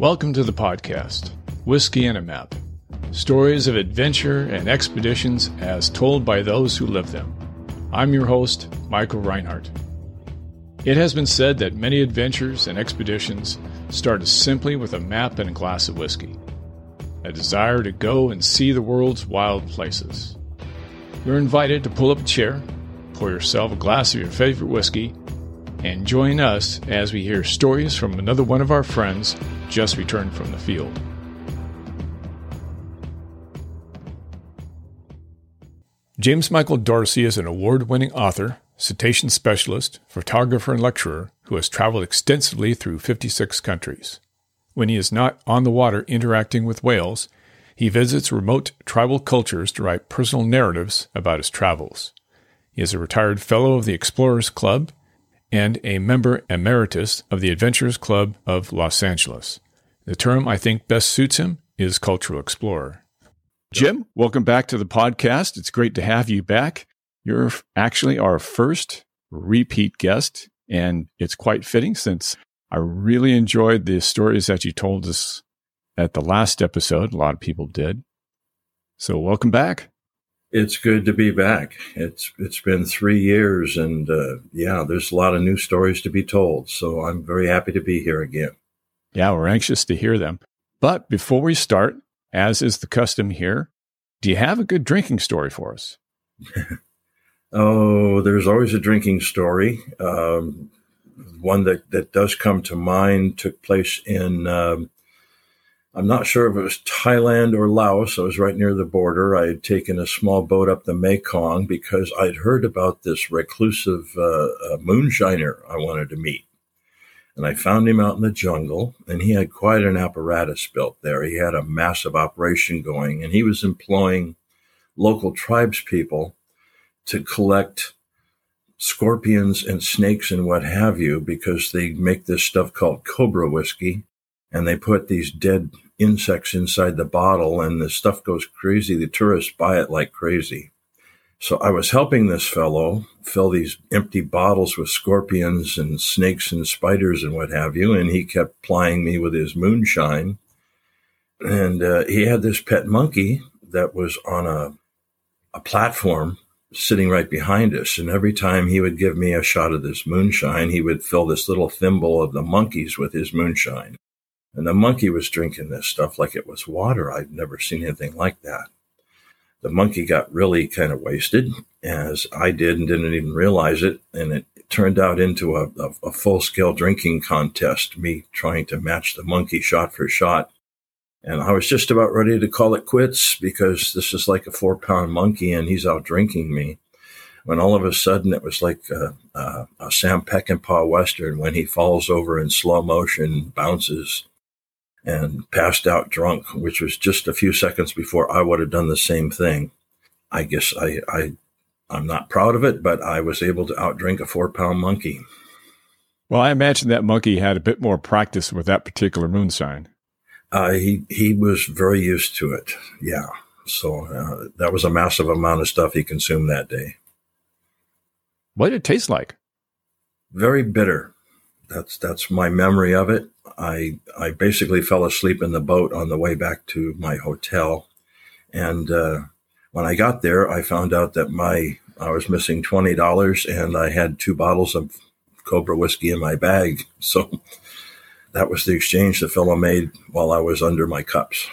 Welcome to the podcast, Whiskey and a Map. Stories of adventure and expeditions as told by those who live them. I'm your host, Michael Reinhardt. It has been said that many adventures and expeditions start simply with a map and a glass of whiskey, a desire to go and see the world's wild places. You're invited to pull up a chair, pour yourself a glass of your favorite whiskey, and join us as we hear stories from another one of our friends just returned from the field. James Michael Dorsey is an award winning author, cetacean specialist, photographer, and lecturer who has traveled extensively through 56 countries. When he is not on the water interacting with whales, he visits remote tribal cultures to write personal narratives about his travels. He is a retired fellow of the Explorers Club and a member emeritus of the Adventurers Club of Los Angeles. The term I think best suits him is cultural explorer. Jim, welcome back to the podcast. It's great to have you back. You're actually our first repeat guest, and it's quite fitting since I really enjoyed the stories that you told us at the last episode. A lot of people did. So, welcome back. It's good to be back. It's it's been three years, and uh, yeah, there's a lot of new stories to be told. So I'm very happy to be here again. Yeah, we're anxious to hear them. But before we start, as is the custom here, do you have a good drinking story for us? oh, there's always a drinking story. Um, one that, that does come to mind took place in um, I'm not sure if it was Thailand or Laos. I was right near the border. I had taken a small boat up the Mekong because I'd heard about this reclusive uh, uh, moonshiner I wanted to meet. And I found him out in the jungle, and he had quite an apparatus built there. He had a massive operation going, and he was employing local tribes people to collect scorpions and snakes and what have you because they make this stuff called cobra whiskey and they put these dead insects inside the bottle and the stuff goes crazy. The tourists buy it like crazy. So I was helping this fellow fill these empty bottles with scorpions and snakes and spiders and what have you. And he kept plying me with his moonshine. And uh, he had this pet monkey that was on a, a platform sitting right behind us. And every time he would give me a shot of this moonshine, he would fill this little thimble of the monkeys with his moonshine. And the monkey was drinking this stuff like it was water. I'd never seen anything like that. The monkey got really kind of wasted, as I did and didn't even realize it. And it turned out into a, a, a full scale drinking contest, me trying to match the monkey shot for shot. And I was just about ready to call it quits because this is like a four pound monkey and he's out drinking me. When all of a sudden it was like a, a, a Sam Peckinpah Western when he falls over in slow motion, bounces, and passed out drunk, which was just a few seconds before I would have done the same thing. I guess I, I I'm not proud of it, but I was able to outdrink a four pound monkey. Well, I imagine that monkey had a bit more practice with that particular moonshine. Uh, he he was very used to it. Yeah, so uh, that was a massive amount of stuff he consumed that day. What did it taste like? Very bitter. That's that's my memory of it. I I basically fell asleep in the boat on the way back to my hotel, and uh, when I got there, I found out that my I was missing twenty dollars, and I had two bottles of Cobra whiskey in my bag. So that was the exchange the fellow made while I was under my cups.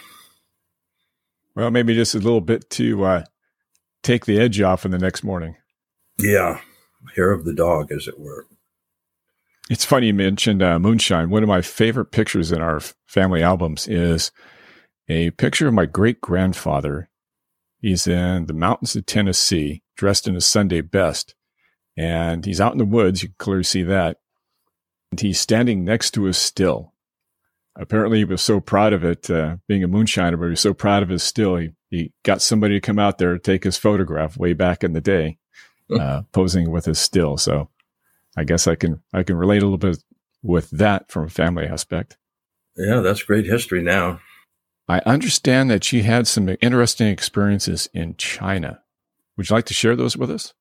Well, maybe just a little bit to uh, take the edge off in the next morning. Yeah, hair of the dog, as it were. It's funny you mentioned uh, moonshine. One of my favorite pictures in our family albums is a picture of my great grandfather. He's in the mountains of Tennessee, dressed in his Sunday best, and he's out in the woods. You can clearly see that. And he's standing next to a still. Apparently, he was so proud of it, uh, being a moonshiner, but he was so proud of his still. He, he got somebody to come out there to take his photograph way back in the day, uh, posing with his still. So I guess I can I can relate a little bit with that from a family aspect. Yeah, that's great history now. I understand that she had some interesting experiences in China. Would you like to share those with us?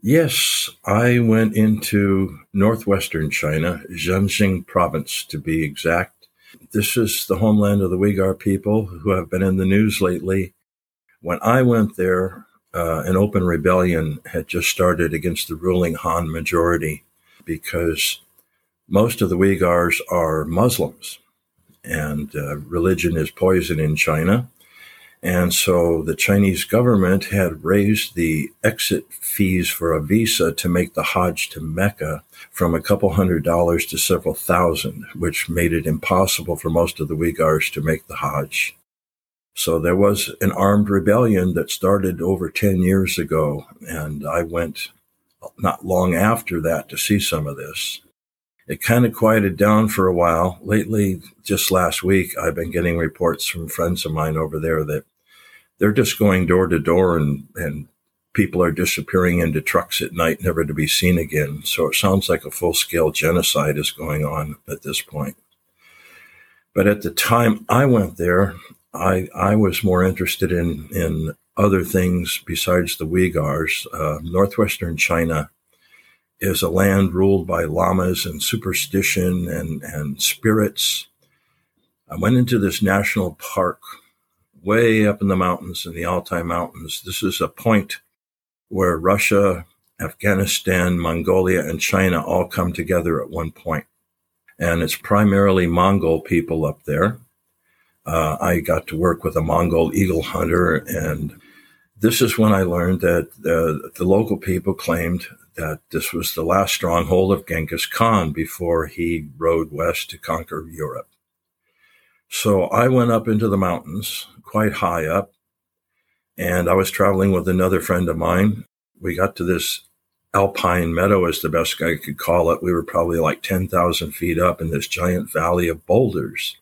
Yes, I went into northwestern China, Xinjiang province to be exact. This is the homeland of the Uyghur people who have been in the news lately. When I went there, uh, an open rebellion had just started against the ruling Han majority because most of the Uyghurs are Muslims and uh, religion is poison in China. And so the Chinese government had raised the exit fees for a visa to make the Hajj to Mecca from a couple hundred dollars to several thousand, which made it impossible for most of the Uyghurs to make the Hajj. So there was an armed rebellion that started over 10 years ago, and I went not long after that to see some of this. It kind of quieted down for a while. Lately, just last week, I've been getting reports from friends of mine over there that they're just going door to door and, and people are disappearing into trucks at night, never to be seen again. So it sounds like a full scale genocide is going on at this point. But at the time I went there, I, I was more interested in, in other things besides the Uyghurs. Uh, Northwestern China is a land ruled by lamas and superstition and, and spirits. I went into this national park way up in the mountains, in the Altai Mountains. This is a point where Russia, Afghanistan, Mongolia, and China all come together at one point. And it's primarily Mongol people up there. Uh, I got to work with a Mongol eagle hunter, and this is when I learned that the, the local people claimed that this was the last stronghold of Genghis Khan before he rode west to conquer Europe. So I went up into the mountains, quite high up, and I was traveling with another friend of mine. We got to this alpine meadow, as the best I could call it. We were probably like 10,000 feet up in this giant valley of boulders.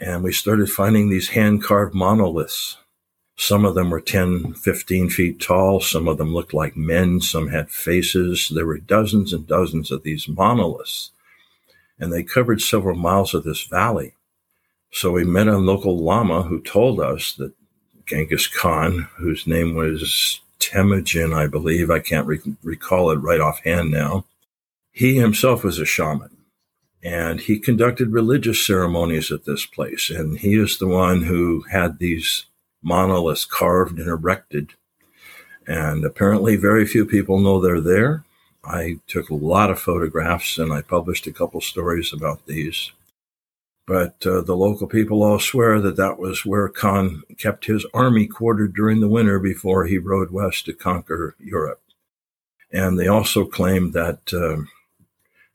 And we started finding these hand carved monoliths some of them were 10, 15 feet tall. Some of them looked like men. Some had faces. There were dozens and dozens of these monoliths. And they covered several miles of this valley. So we met a local lama who told us that Genghis Khan, whose name was Temujin, I believe, I can't re- recall it right offhand now, he himself was a shaman. And he conducted religious ceremonies at this place. And he is the one who had these monoliths carved and erected. And apparently, very few people know they're there. I took a lot of photographs and I published a couple stories about these. But uh, the local people all swear that that was where Khan kept his army quartered during the winter before he rode west to conquer Europe. And they also claim that uh,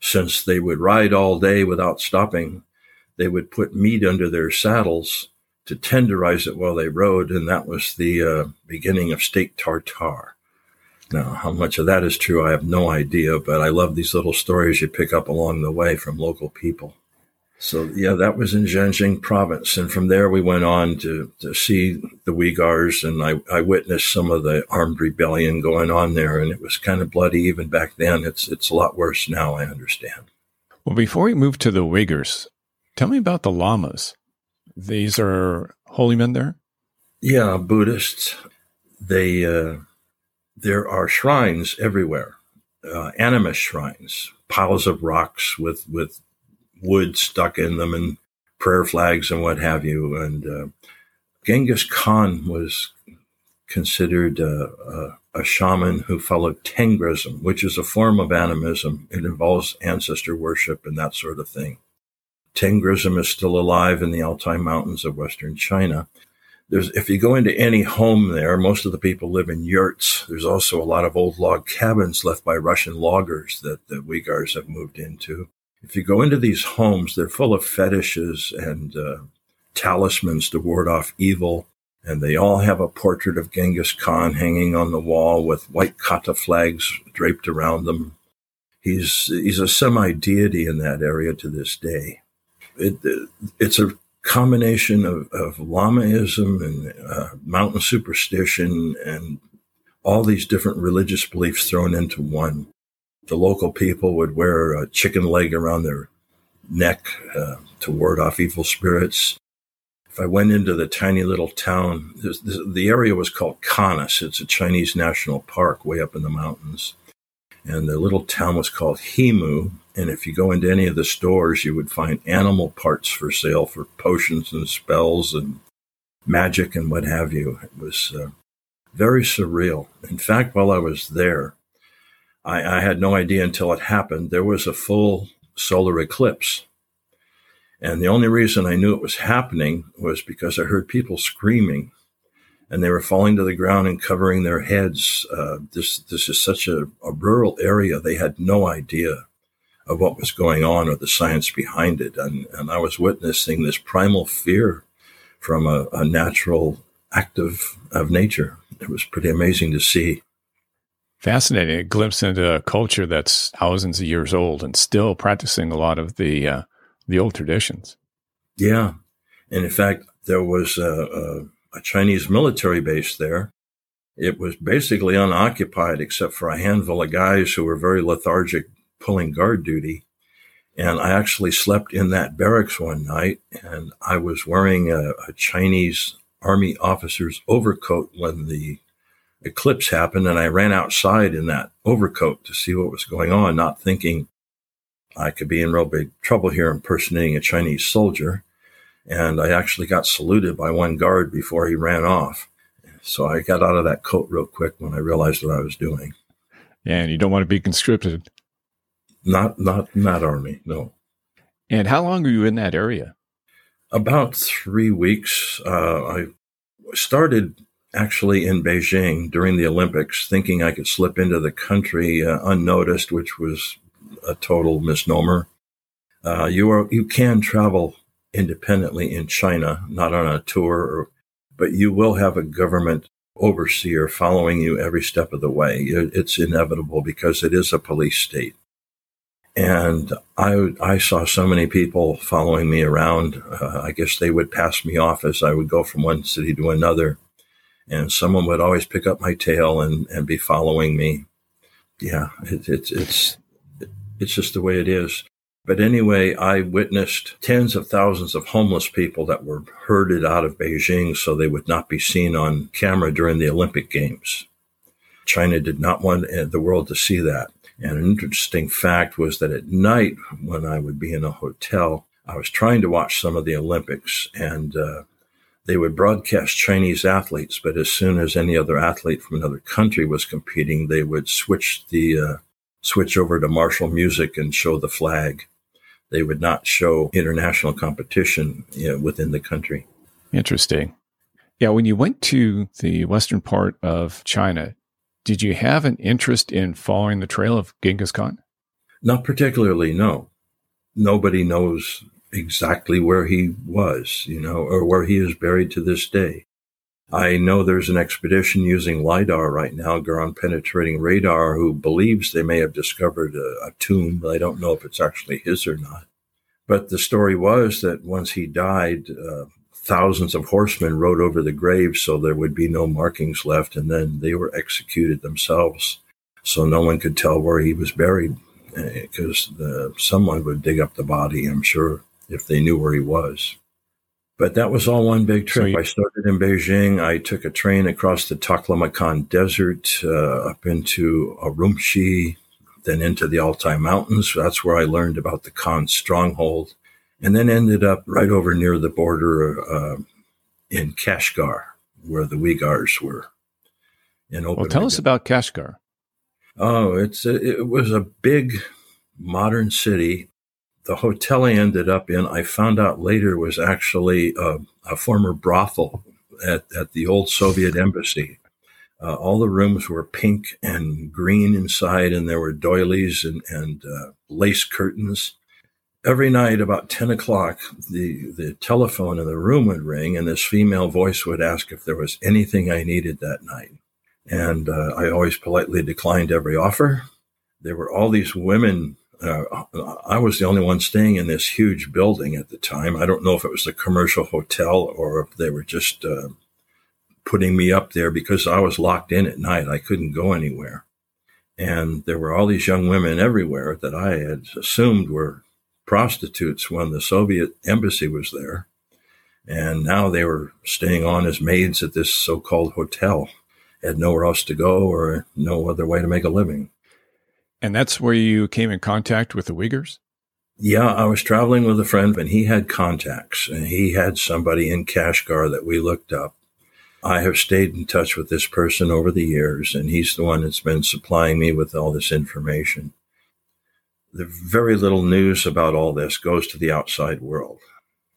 since they would ride all day without stopping, they would put meat under their saddles to tenderize it while they rode, and that was the uh, beginning of steak tartare. Now, how much of that is true, I have no idea, but I love these little stories you pick up along the way from local people. So, yeah, that was in Xinjiang province. And from there, we went on to, to see the Uyghurs, and I, I witnessed some of the armed rebellion going on there. And it was kind of bloody even back then. It's, it's a lot worse now, I understand. Well, before we move to the Uyghurs, tell me about the lamas. These are holy men there? Yeah, Buddhists. They uh, there are shrines everywhere, uh, animist shrines, piles of rocks with with wood stuck in them and prayer flags and what have you. And uh, Genghis Khan was considered uh, a, a shaman who followed Tengrism, which is a form of animism. It involves ancestor worship and that sort of thing. Tengrism is still alive in the Altai Mountains of Western China. There's, if you go into any home there, most of the people live in yurts. There's also a lot of old log cabins left by Russian loggers that the Uyghurs have moved into. If you go into these homes, they're full of fetishes and uh, talismans to ward off evil. And they all have a portrait of Genghis Khan hanging on the wall with white kata flags draped around them. He's, he's a semi deity in that area to this day it, it's a combination of, of Lamaism and uh, mountain superstition and all these different religious beliefs thrown into one. The local people would wear a chicken leg around their neck uh, to ward off evil spirits. If I went into the tiny little town, the area was called Kanas. It's a Chinese national park way up in the mountains. And the little town was called Hemu And if you go into any of the stores, you would find animal parts for sale for potions and spells and magic and what have you. It was uh, very surreal. In fact, while I was there, I, I had no idea until it happened. There was a full solar eclipse. And the only reason I knew it was happening was because I heard people screaming and they were falling to the ground and covering their heads. Uh, this, this is such a, a rural area. They had no idea of what was going on or the science behind it. And, and I was witnessing this primal fear from a, a natural act of, of nature. It was pretty amazing to see. Fascinating. A glimpse into a culture that's thousands of years old and still practicing a lot of the uh, the old traditions. Yeah, and in fact, there was a, a, a Chinese military base there. It was basically unoccupied except for a handful of guys who were very lethargic pulling guard duty. And I actually slept in that barracks one night and I was wearing a, a Chinese army officer's overcoat when the eclipse happened. And I ran outside in that overcoat to see what was going on, not thinking I could be in real big trouble here impersonating a Chinese soldier. And I actually got saluted by one guard before he ran off. So I got out of that coat real quick when I realized what I was doing. Yeah, and you don't want to be conscripted. Not not that army, no. And how long were you in that area? About three weeks. Uh, I started actually in Beijing during the Olympics, thinking I could slip into the country uh, unnoticed, which was a total misnomer. Uh, you are you can travel independently in China, not on a tour, or, but you will have a government overseer following you every step of the way. It's inevitable because it is a police state. And I, I saw so many people following me around. Uh, I guess they would pass me off as I would go from one city to another. And someone would always pick up my tail and, and be following me. Yeah, it, it's, it's, it's just the way it is. But anyway, I witnessed tens of thousands of homeless people that were herded out of Beijing so they would not be seen on camera during the Olympic Games. China did not want the world to see that. And an interesting fact was that at night, when I would be in a hotel, I was trying to watch some of the Olympics and uh, they would broadcast Chinese athletes, but as soon as any other athlete from another country was competing, they would switch the uh, switch over to martial music and show the flag. They would not show international competition you know, within the country. Interesting. Yeah, when you went to the western part of China, did you have an interest in following the trail of Genghis Khan? Not particularly, no. Nobody knows exactly where he was, you know, or where he is buried to this day. I know there's an expedition using LIDAR right now, ground penetrating radar, who believes they may have discovered a, a tomb, I don't know if it's actually his or not. But the story was that once he died, uh, thousands of horsemen rode over the grave so there would be no markings left, and then they were executed themselves. So no one could tell where he was buried because eh, someone would dig up the body, I'm sure, if they knew where he was. But that was all one big trip. So you- I started in Beijing. I took a train across the Taklamakan Desert uh, up into Urumqi, then into the Altai Mountains. That's where I learned about the Khan stronghold, and then ended up right over near the border uh, in Kashgar, where the Uyghurs were. In well, tell us about Kashgar. Oh, it's a, it was a big modern city the hotel I ended up in, I found out later was actually a, a former brothel at, at the old Soviet embassy. Uh, all the rooms were pink and green inside, and there were doilies and, and uh, lace curtains. Every night, about 10 o'clock, the, the telephone in the room would ring, and this female voice would ask if there was anything I needed that night. And uh, I always politely declined every offer. There were all these women uh, I was the only one staying in this huge building at the time. I don't know if it was a commercial hotel or if they were just uh, putting me up there because I was locked in at night. I couldn't go anywhere. And there were all these young women everywhere that I had assumed were prostitutes when the Soviet embassy was there. And now they were staying on as maids at this so called hotel, had nowhere else to go or no other way to make a living. And that's where you came in contact with the Uyghurs? Yeah, I was traveling with a friend and he had contacts and he had somebody in Kashgar that we looked up. I have stayed in touch with this person over the years and he's the one that's been supplying me with all this information. The very little news about all this goes to the outside world.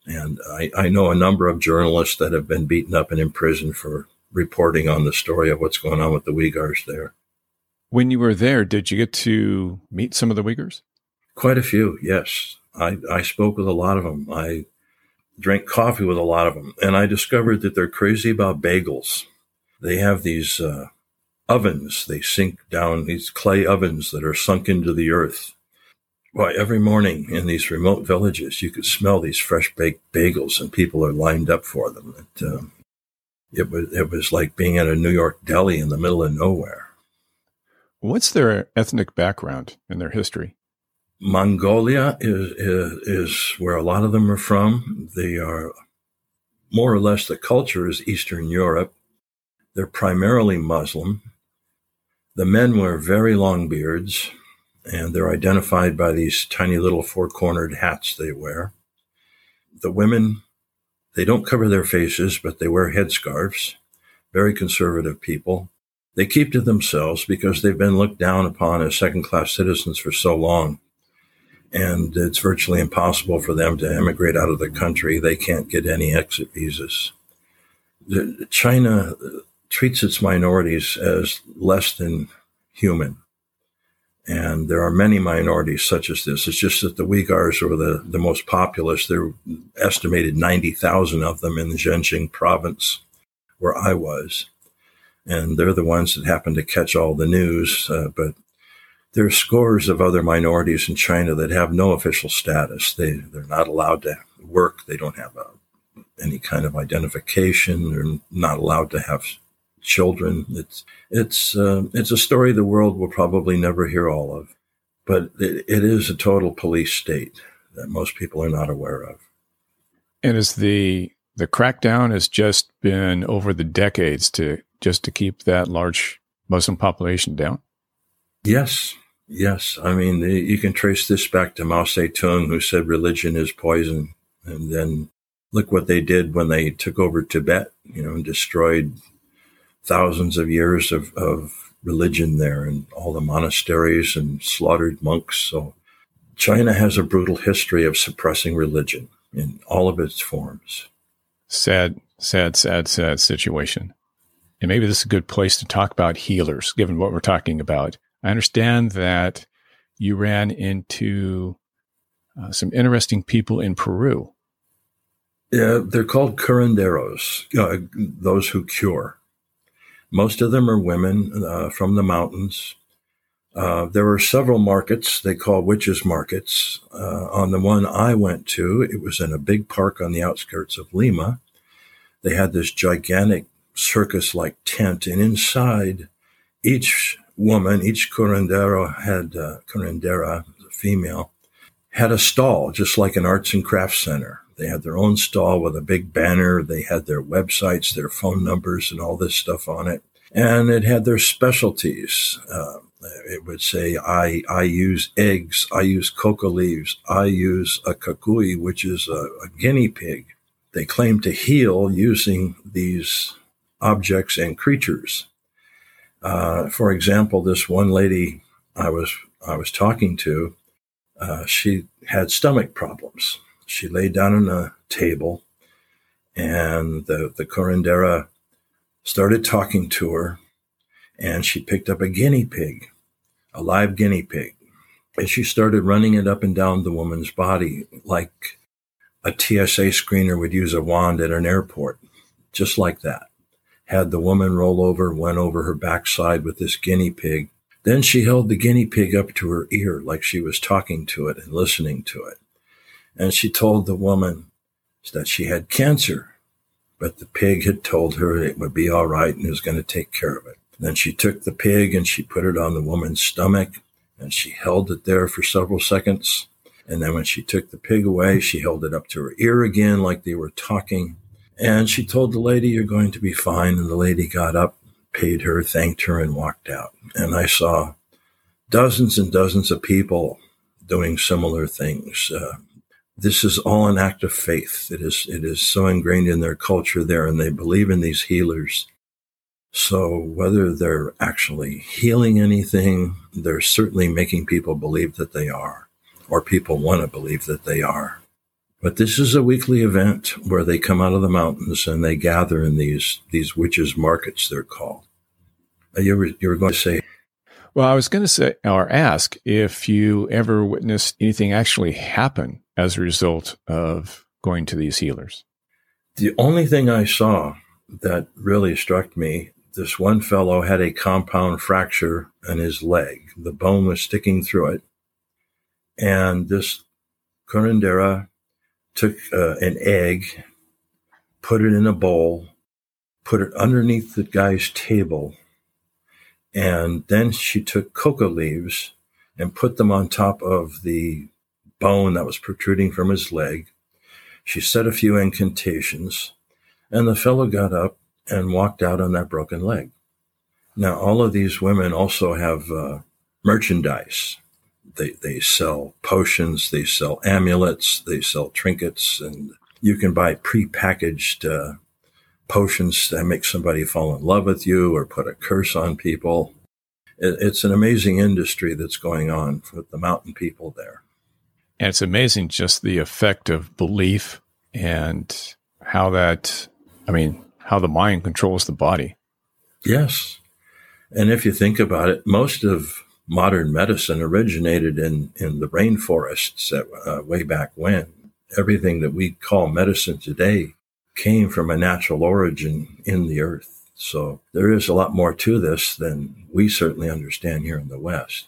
And I, I know a number of journalists that have been beaten up and imprisoned for reporting on the story of what's going on with the Uyghurs there. When you were there, did you get to meet some of the Uyghurs? Quite a few, yes. I, I spoke with a lot of them. I drank coffee with a lot of them, and I discovered that they're crazy about bagels. They have these uh, ovens, they sink down, these clay ovens that are sunk into the earth. Why, every morning in these remote villages, you could smell these fresh baked bagels, and people are lined up for them. It, um, it was it was like being at a New York deli in the middle of nowhere. What's their ethnic background and their history? Mongolia is, is, is where a lot of them are from. They are more or less the culture is Eastern Europe. They're primarily Muslim. The men wear very long beards, and they're identified by these tiny little four cornered hats they wear. The women, they don't cover their faces, but they wear headscarves. Very conservative people. They keep to themselves because they've been looked down upon as second class citizens for so long. And it's virtually impossible for them to emigrate out of the country. They can't get any exit visas. China treats its minorities as less than human. And there are many minorities such as this. It's just that the Uyghurs are the, the most populous. There are estimated 90,000 of them in the Xinjiang province where I was and they're the ones that happen to catch all the news. Uh, but there are scores of other minorities in China that have no official status. They they're not allowed to work. They don't have a, any kind of identification. They're not allowed to have children. It's it's uh, it's a story the world will probably never hear all of, but it, it is a total police state that most people are not aware of. And is the the crackdown has just been over the decades to just to keep that large Muslim population down? Yes, yes. I mean, the, you can trace this back to Mao Zedong, who said religion is poison. And then look what they did when they took over Tibet, you know, and destroyed thousands of years of, of religion there and all the monasteries and slaughtered monks. So China has a brutal history of suppressing religion in all of its forms. Sad, sad, sad, sad situation. And maybe this is a good place to talk about healers, given what we're talking about. I understand that you ran into uh, some interesting people in Peru. Yeah, they're called curanderos, uh, those who cure. Most of them are women uh, from the mountains. Uh, there were several markets they call witches markets. Uh, on the one I went to, it was in a big park on the outskirts of Lima. They had this gigantic circus like tent, and inside each woman, each curandera had uh, curandera, female, had a stall, just like an arts and crafts center. They had their own stall with a big banner. They had their websites, their phone numbers, and all this stuff on it. And it had their specialties. Uh, it would say, I, I use eggs. I use coca leaves. I use a kakui, which is a, a guinea pig. They claim to heal using these objects and creatures. Uh, for example, this one lady I was I was talking to, uh, she had stomach problems. She laid down on a table, and the the curandera started talking to her, and she picked up a guinea pig, a live guinea pig, and she started running it up and down the woman's body like a TSA screener would use a wand at an airport, just like that had the woman roll over, went over her backside with this guinea pig. Then she held the guinea pig up to her ear like she was talking to it and listening to it. And she told the woman that she had cancer, but the pig had told her it would be all right and was going to take care of it. Then she took the pig and she put it on the woman's stomach and she held it there for several seconds. And then when she took the pig away, she held it up to her ear again like they were talking. And she told the lady, You're going to be fine. And the lady got up, paid her, thanked her, and walked out. And I saw dozens and dozens of people doing similar things. Uh, this is all an act of faith. It is it is so ingrained in their culture there, and they believe in these healers. So whether they're actually healing anything, they're certainly making people believe that they are, or people want to believe that they are. But this is a weekly event where they come out of the mountains and they gather in these these witches' markets. They're called. Uh, you were, you were going to say well, I was going to say or ask if you ever witnessed anything actually happen as a result of going to these healers. The only thing I saw that really struck me this one fellow had a compound fracture in his leg. The bone was sticking through it. And this curandera took uh, an egg, put it in a bowl, put it underneath the guy's table, and then she took coca leaves and put them on top of the bone that was protruding from his leg. She said a few incantations, and the fellow got up and walked out on that broken leg. Now, all of these women also have uh, merchandise. They, they sell potions, they sell amulets, they sell trinkets, and you can buy prepackaged uh, potions that make somebody fall in love with you or put a curse on people. It, it's an amazing industry that's going on with the mountain people there. And it's amazing just the effect of belief and how that, I mean, how the mind controls the body. Yes. And if you think about it, most of modern medicine originated in, in the rainforests uh, way back when. Everything that we call medicine today came from a natural origin in the earth. So there is a lot more to this than we certainly understand here in the West.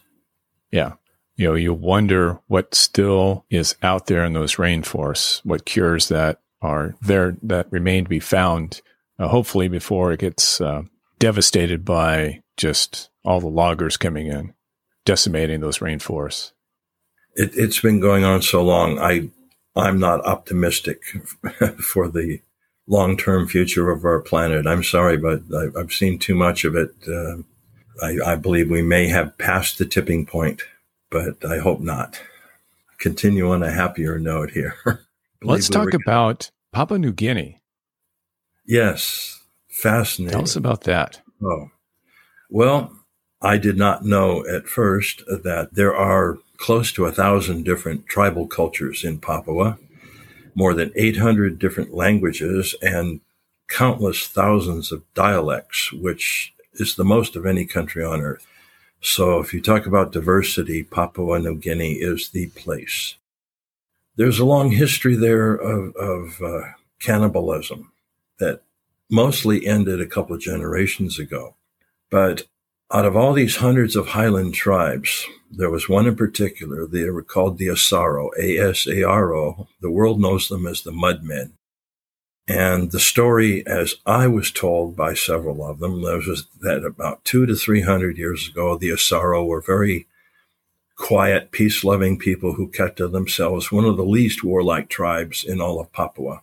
Yeah. You know, you wonder what still is out there in those rainforests, what cures that are there that remain to be found, uh, hopefully before it gets uh, devastated by just all the loggers coming in, decimating those rainforests. It, it's been going on so long. I, I'm not optimistic for the long term future of our planet. I'm sorry, but I, have seen too much of it. Uh, I, I, believe we may have passed the tipping point, but I hope not. Continue on a happier note here. Let's talk about Papua New Guinea. Yes, fascinating. Tell us about that. Oh, well, I did not know at first that there are close to a thousand different tribal cultures in Papua more than 800 different languages and countless thousands of dialects, which is the most of any country on earth. So if you talk about diversity, Papua New Guinea is the place. There's a long history there of, of uh, cannibalism that mostly ended a couple of generations ago. But out of all these hundreds of highland tribes, there was one in particular. They were called the Asaro, A-S-A-R-O. The world knows them as the Mudmen. And the story, as I was told by several of them, was that about two to three hundred years ago, the Asaro were very quiet, peace-loving people who kept to themselves, one of the least warlike tribes in all of Papua.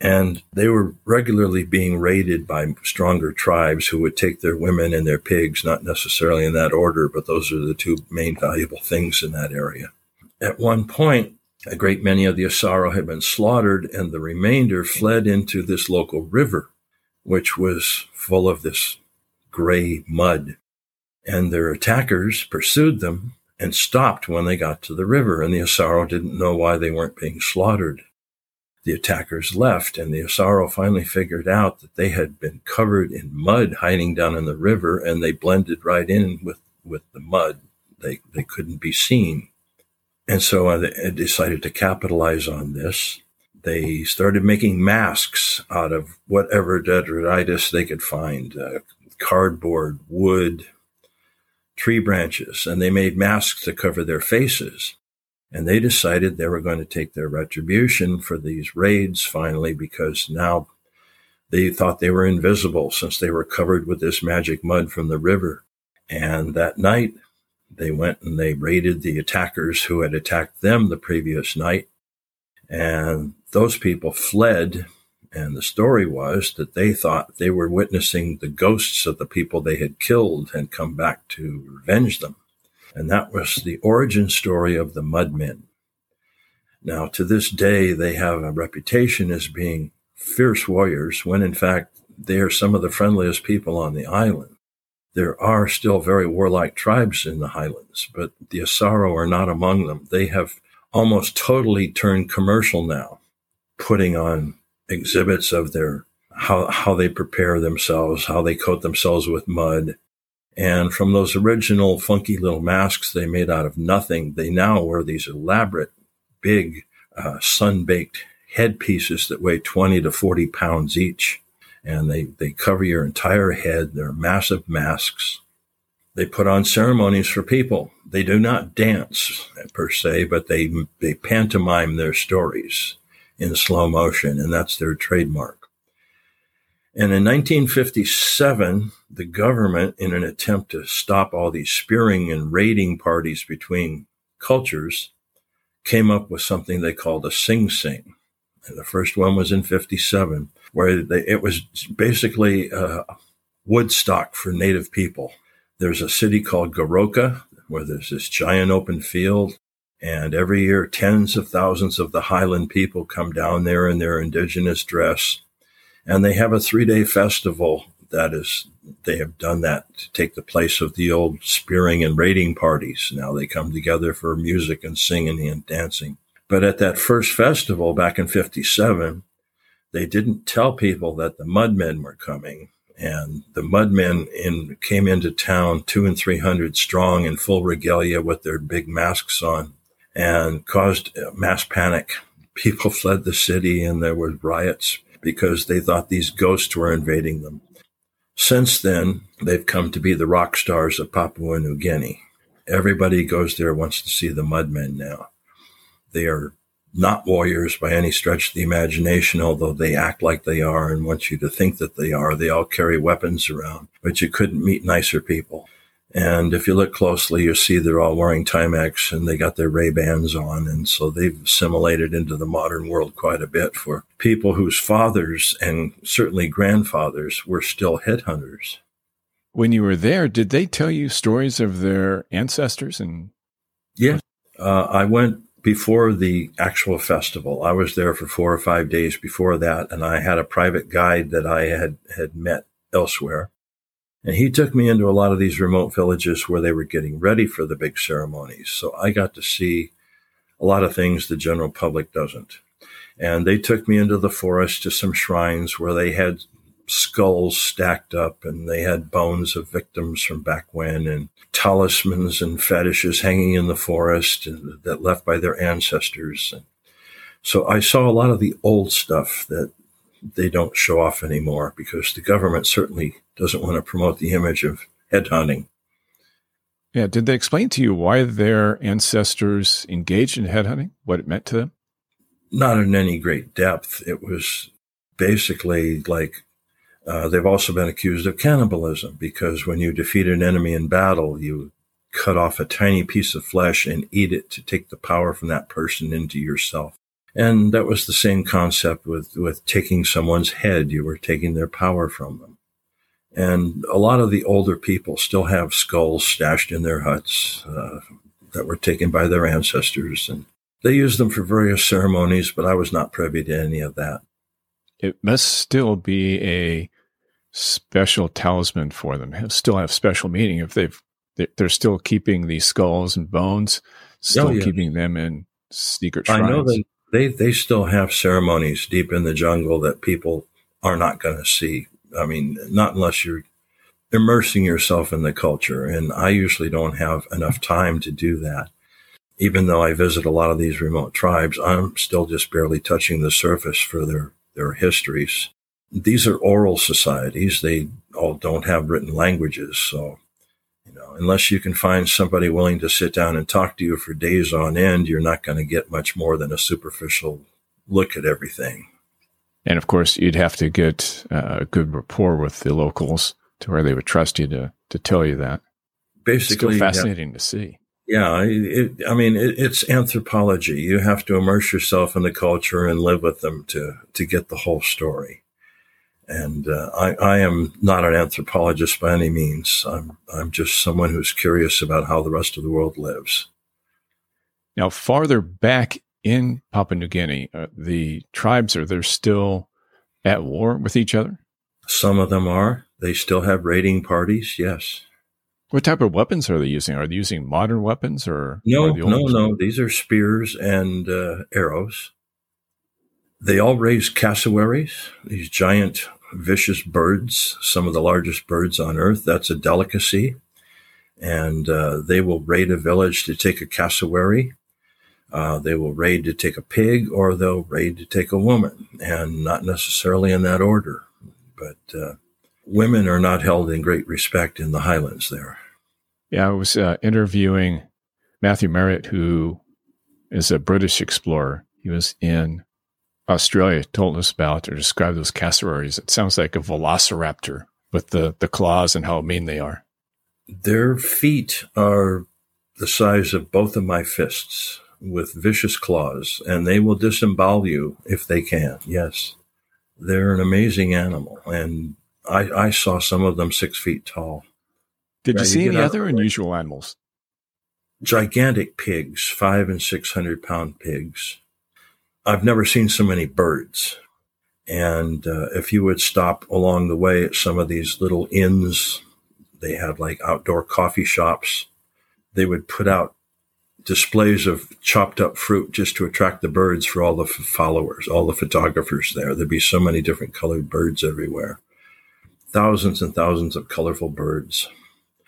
And they were regularly being raided by stronger tribes who would take their women and their pigs, not necessarily in that order, but those are the two main valuable things in that area. At one point, a great many of the Asaro had been slaughtered, and the remainder fled into this local river, which was full of this gray mud. And their attackers pursued them and stopped when they got to the river, and the Asaro didn't know why they weren't being slaughtered the attackers left, and the Asaro finally figured out that they had been covered in mud hiding down in the river, and they blended right in with, with the mud. They, they couldn't be seen. And so uh, they decided to capitalize on this. They started making masks out of whatever detritus they could find uh, cardboard, wood, tree branches, and they made masks to cover their faces. And they decided they were going to take their retribution for these raids finally because now they thought they were invisible since they were covered with this magic mud from the river. And that night, they went and they raided the attackers who had attacked them the previous night. And those people fled. And the story was that they thought they were witnessing the ghosts of the people they had killed and come back to revenge them. And that was the origin story of the Mud Men. Now, to this day, they have a reputation as being fierce warriors when in fact they are some of the friendliest people on the island. There are still very warlike tribes in the highlands, but the Asaro are not among them. They have almost totally turned commercial now, putting on exhibits of their how how they prepare themselves, how they coat themselves with mud. And from those original funky little masks they made out of nothing, they now wear these elaborate, big, uh, sun baked headpieces that weigh 20 to 40 pounds each. And they, they cover your entire head. They're massive masks. They put on ceremonies for people. They do not dance per se, but they, they pantomime their stories in slow motion, and that's their trademark. And in 1957, the government, in an attempt to stop all these spearing and raiding parties between cultures, came up with something they called a Sing Sing. And the first one was in 57, where they, it was basically uh, Woodstock for native people. There's a city called Goroka, where there's this giant open field. And every year, tens of thousands of the Highland people come down there in their indigenous dress. And they have a three day festival that is, they have done that to take the place of the old spearing and raiding parties. Now they come together for music and singing and dancing. But at that first festival back in 57, they didn't tell people that the Mudmen were coming. And the Mudmen in, came into town two and three hundred strong in full regalia with their big masks on and caused mass panic. People fled the city and there were riots because they thought these ghosts were invading them. Since then, they've come to be the rock stars of Papua New Guinea. Everybody goes there wants to see the Mudmen now. They are not warriors by any stretch of the imagination, although they act like they are and want you to think that they are. They all carry weapons around, but you couldn't meet nicer people. And if you look closely, you see they're all wearing Timex and they got their Ray Bans on. And so they've assimilated into the modern world quite a bit for people whose fathers and certainly grandfathers were still headhunters. When you were there, did they tell you stories of their ancestors? And yeah, uh, I went before the actual festival. I was there for four or five days before that, and I had a private guide that I had had met elsewhere. And he took me into a lot of these remote villages where they were getting ready for the big ceremonies. So I got to see a lot of things the general public doesn't. And they took me into the forest to some shrines where they had skulls stacked up and they had bones of victims from back when and talismans and fetishes hanging in the forest that left by their ancestors. And so I saw a lot of the old stuff that they don't show off anymore because the government certainly doesn't want to promote the image of headhunting. Yeah. Did they explain to you why their ancestors engaged in headhunting, what it meant to them? Not in any great depth. It was basically like uh, they've also been accused of cannibalism because when you defeat an enemy in battle, you cut off a tiny piece of flesh and eat it to take the power from that person into yourself. And that was the same concept with, with taking someone's head. You were taking their power from them. And a lot of the older people still have skulls stashed in their huts uh, that were taken by their ancestors. And they use them for various ceremonies, but I was not privy to any of that. It must still be a special talisman for them. still have special meaning if they've they're still keeping these skulls and bones, still oh, yeah. keeping them in secret shrines. I know they, they they still have ceremonies deep in the jungle that people are not going to see. I mean, not unless you're immersing yourself in the culture. And I usually don't have enough time to do that. Even though I visit a lot of these remote tribes, I'm still just barely touching the surface for their, their histories these are oral societies. They all don't have written languages. So, unless you can find somebody willing to sit down and talk to you for days on end, you're not going to get much more than a superficial look at everything. And of course, you'd have to get uh, a good rapport with the locals to where they would trust you to, to tell you that. Basically, fascinating yeah. to see. Yeah, it, I mean, it, it's anthropology. You have to immerse yourself in the culture and live with them to to get the whole story. And uh, I, I, am not an anthropologist by any means. I'm, I'm just someone who's curious about how the rest of the world lives. Now, farther back in Papua New Guinea, uh, the tribes are they still at war with each other? Some of them are. They still have raiding parties. Yes. What type of weapons are they using? Are they using modern weapons or no? No, no. These are spears and uh, arrows. They all raise cassowaries, these giant vicious birds, some of the largest birds on earth. That's a delicacy. And uh, they will raid a village to take a cassowary. Uh, they will raid to take a pig or they'll raid to take a woman, and not necessarily in that order. But uh, women are not held in great respect in the highlands there. Yeah, I was uh, interviewing Matthew Merritt, who is a British explorer. He was in Australia told us about or described those cassowaries. It sounds like a velociraptor with the, the claws and how mean they are. Their feet are the size of both of my fists with vicious claws, and they will disembowel you if they can. Yes. They're an amazing animal. And I, I saw some of them six feet tall. Did you see you any other unusual animals? Gigantic pigs, five and six hundred pound pigs I've never seen so many birds. And uh, if you would stop along the way at some of these little inns, they had like outdoor coffee shops. They would put out displays of chopped up fruit just to attract the birds for all the f- followers, all the photographers there. There'd be so many different colored birds everywhere. Thousands and thousands of colorful birds.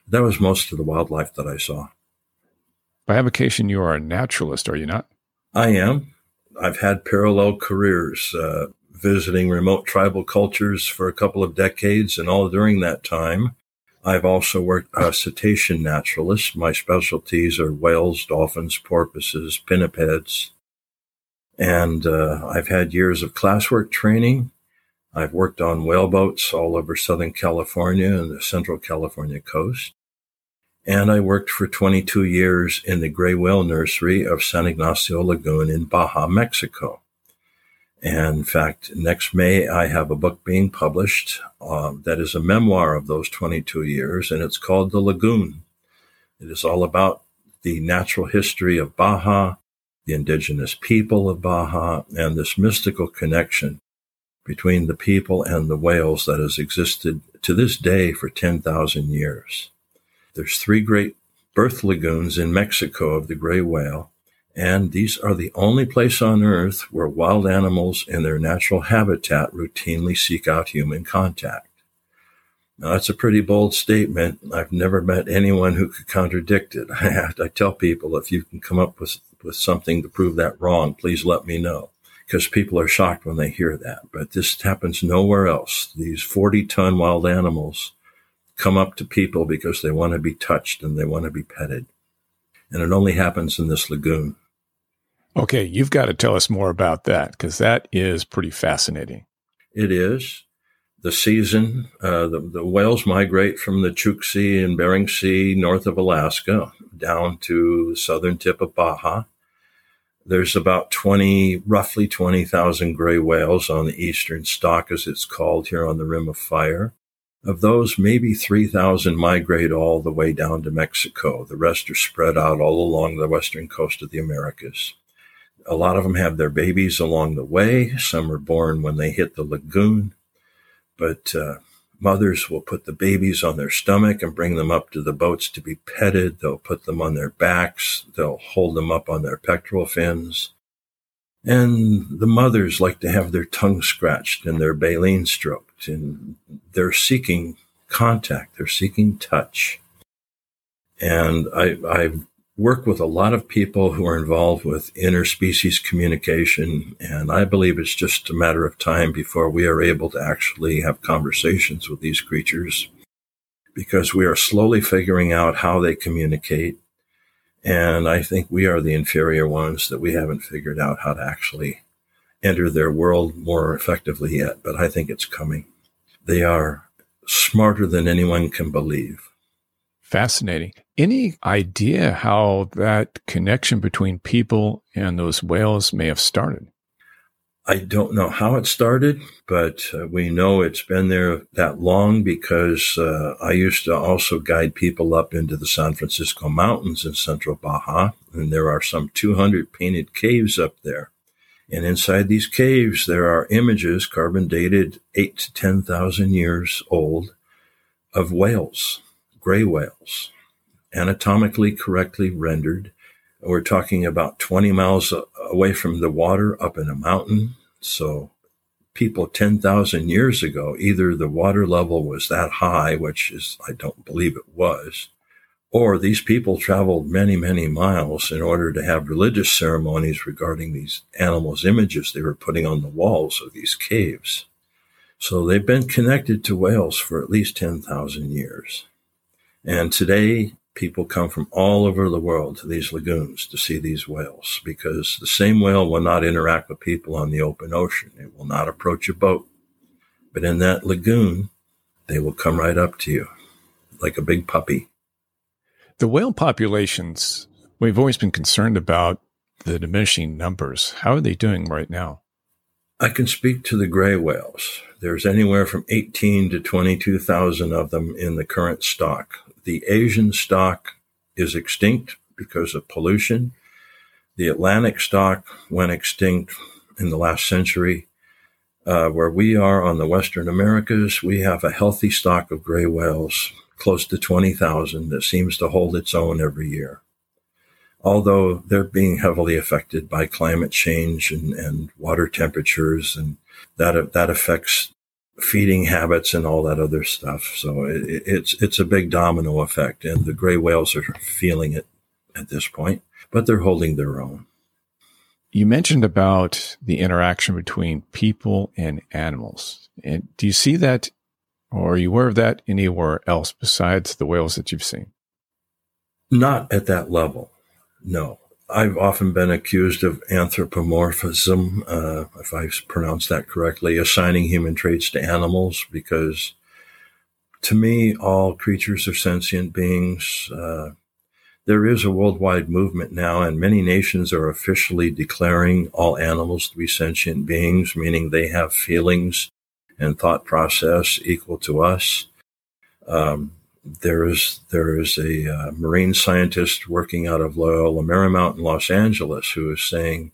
That was most of the wildlife that I saw. By avocation, you are a naturalist, are you not? I am. I've had parallel careers, uh, visiting remote tribal cultures for a couple of decades, and all during that time, I've also worked as a cetacean naturalist. My specialties are whales, dolphins, porpoises, pinnipeds, and uh, I've had years of classwork training. I've worked on whaleboats all over Southern California and the Central California coast. And I worked for 22 years in the gray whale nursery of San Ignacio Lagoon in Baja, Mexico. And in fact, next May, I have a book being published uh, that is a memoir of those 22 years, and it's called The Lagoon. It is all about the natural history of Baja, the indigenous people of Baja, and this mystical connection between the people and the whales that has existed to this day for 10,000 years. There's three great birth lagoons in Mexico of the gray whale, and these are the only place on earth where wild animals in their natural habitat routinely seek out human contact. Now, that's a pretty bold statement. I've never met anyone who could contradict it. I tell people if you can come up with, with something to prove that wrong, please let me know. Because people are shocked when they hear that. But this happens nowhere else. These 40 ton wild animals come up to people because they want to be touched and they want to be petted. And it only happens in this lagoon. Okay, you've got to tell us more about that because that is pretty fascinating. It is. The season, uh, the, the whales migrate from the Chukchi and Bering Sea north of Alaska down to the southern tip of Baja. There's about 20, roughly 20,000 gray whales on the eastern stock, as it's called here on the Rim of Fire. Of those, maybe 3,000 migrate all the way down to Mexico. The rest are spread out all along the western coast of the Americas. A lot of them have their babies along the way. Some are born when they hit the lagoon. But uh, mothers will put the babies on their stomach and bring them up to the boats to be petted. They'll put them on their backs. They'll hold them up on their pectoral fins. And the mothers like to have their tongue scratched and their baleen stroked, and they're seeking contact, they're seeking touch. And I, I work with a lot of people who are involved with interspecies communication, and I believe it's just a matter of time before we are able to actually have conversations with these creatures because we are slowly figuring out how they communicate and I think we are the inferior ones that we haven't figured out how to actually enter their world more effectively yet, but I think it's coming. They are smarter than anyone can believe. Fascinating. Any idea how that connection between people and those whales may have started? I don't know how it started, but uh, we know it's been there that long because uh, I used to also guide people up into the San Francisco Mountains in central Baja, and there are some 200 painted caves up there. And inside these caves, there are images, carbon dated eight to 10,000 years old, of whales, gray whales, anatomically correctly rendered. We're talking about 20 miles away from the water up in a mountain so people 10,000 years ago, either the water level was that high, which is, I don't believe it was, or these people traveled many, many miles in order to have religious ceremonies regarding these animals' images they were putting on the walls of these caves. So they've been connected to whales for at least 10,000 years. And today, people come from all over the world to these lagoons to see these whales because the same whale will not interact with people on the open ocean. It will not approach a boat. But in that lagoon, they will come right up to you like a big puppy. The whale populations, we've always been concerned about the diminishing numbers. How are they doing right now? I can speak to the gray whales. There's anywhere from 18 to 22,000 of them in the current stock the Asian stock is extinct because of pollution. The Atlantic stock went extinct in the last century. Uh, where we are on the Western Americas, we have a healthy stock of gray whales, close to 20,000, that seems to hold its own every year. Although they're being heavily affected by climate change and, and water temperatures, and that, that affects feeding habits and all that other stuff. So it, it's it's a big domino effect, and the gray whales are feeling it at this point, but they're holding their own. You mentioned about the interaction between people and animals, and do you see that, or are you aware of that anywhere else besides the whales that you've seen? Not at that level, no. I've often been accused of anthropomorphism, uh, if I pronounce that correctly, assigning human traits to animals, because to me, all creatures are sentient beings. Uh, there is a worldwide movement now, and many nations are officially declaring all animals to be sentient beings, meaning they have feelings and thought process equal to us. Um, there is there is a uh, marine scientist working out of Loyola Marymount in Los Angeles who is saying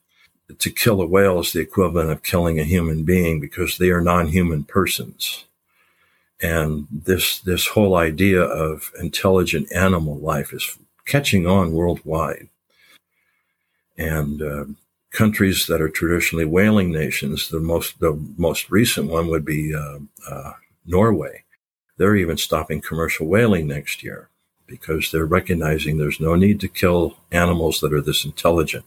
to kill a whale is the equivalent of killing a human being because they are non-human persons. And this this whole idea of intelligent animal life is catching on worldwide. And uh, countries that are traditionally whaling nations, the most the most recent one would be uh, uh Norway they're even stopping commercial whaling next year because they're recognizing there's no need to kill animals that are this intelligent.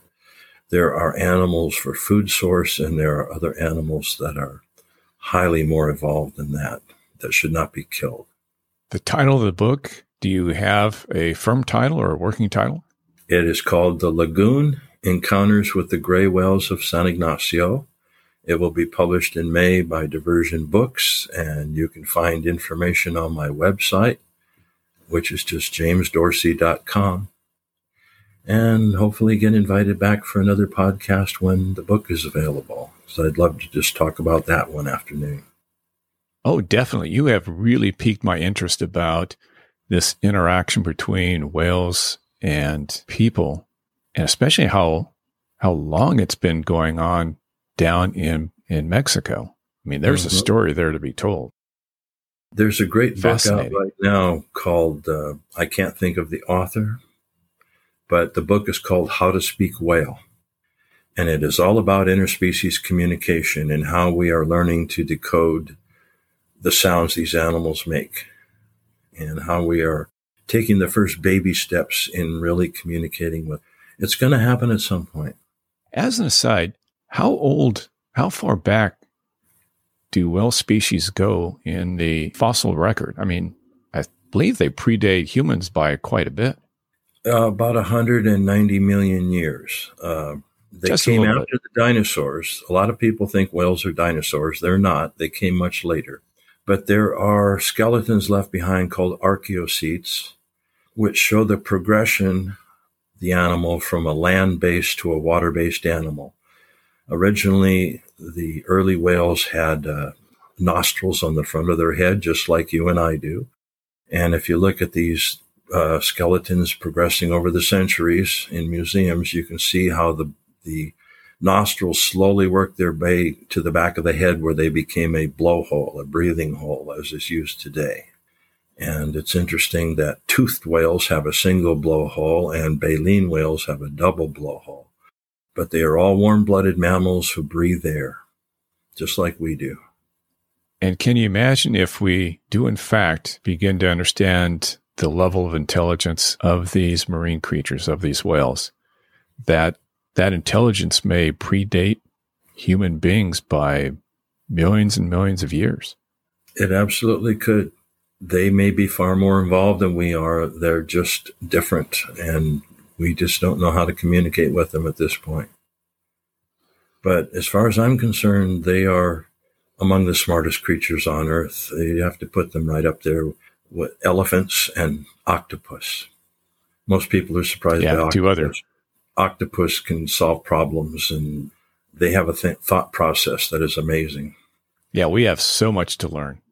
There are animals for food source and there are other animals that are highly more evolved than that that should not be killed. The title of the book, do you have a firm title or a working title? It is called The Lagoon Encounters with the Gray Whales of San Ignacio. It will be published in May by Diversion Books, and you can find information on my website, which is just jamesdorsey.com. And hopefully get invited back for another podcast when the book is available. So I'd love to just talk about that one afternoon. Oh, definitely. You have really piqued my interest about this interaction between whales and people, and especially how how long it's been going on down in in Mexico. I mean, there's mm-hmm. a story there to be told. There's a great book out right now called uh, I can't think of the author, but the book is called How to Speak Whale. And it is all about interspecies communication and how we are learning to decode the sounds these animals make and how we are taking the first baby steps in really communicating with. It's going to happen at some point. As an aside, how old, how far back do whale species go in the fossil record? I mean, I believe they predate humans by quite a bit. Uh, about 190 million years. Uh, they Just came after bit. the dinosaurs. A lot of people think whales are dinosaurs. They're not. They came much later. But there are skeletons left behind called archaeocetes, which show the progression the animal from a land based to a water based animal. Originally, the early whales had uh, nostrils on the front of their head, just like you and I do. And if you look at these uh, skeletons progressing over the centuries in museums, you can see how the the nostrils slowly worked their way to the back of the head, where they became a blowhole, a breathing hole, as is used today. And it's interesting that toothed whales have a single blowhole and baleen whales have a double blowhole. But they are all warm blooded mammals who breathe air, just like we do. And can you imagine if we do, in fact, begin to understand the level of intelligence of these marine creatures, of these whales, that that intelligence may predate human beings by millions and millions of years? It absolutely could. They may be far more involved than we are. They're just different, and we just don't know how to communicate with them at this point. But as far as I'm concerned, they are among the smartest creatures on earth. You have to put them right up there with elephants and octopus. Most people are surprised yeah, by octopus. two others. Octopus can solve problems and they have a th- thought process that is amazing. Yeah, we have so much to learn.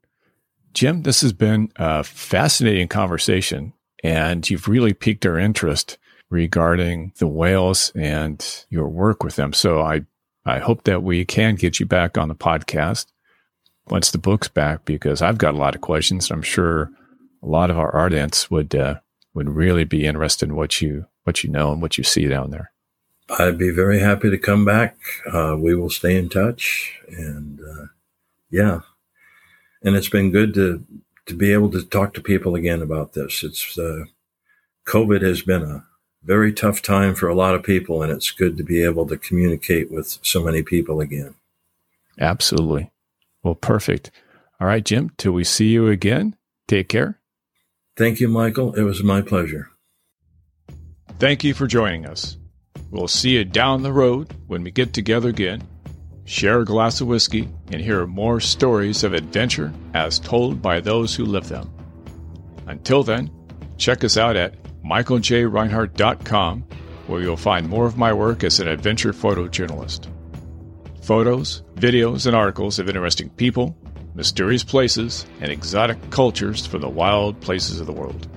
Jim, this has been a fascinating conversation, and you've really piqued our interest regarding the whales and your work with them. So I, I hope that we can get you back on the podcast once the book's back because I've got a lot of questions. I'm sure a lot of our audience would uh, would really be interested in what you what you know and what you see down there. I'd be very happy to come back. Uh, we will stay in touch, and uh, yeah, and it's been good to to be able to talk to people again about this. It's uh, COVID has been a very tough time for a lot of people, and it's good to be able to communicate with so many people again. Absolutely. Well, perfect. All right, Jim, till we see you again, take care. Thank you, Michael. It was my pleasure. Thank you for joining us. We'll see you down the road when we get together again, share a glass of whiskey, and hear more stories of adventure as told by those who live them. Until then, check us out at michaeljreinhart.com, where you'll find more of my work as an adventure photojournalist photos, videos, and articles of interesting people, mysterious places, and exotic cultures from the wild places of the world.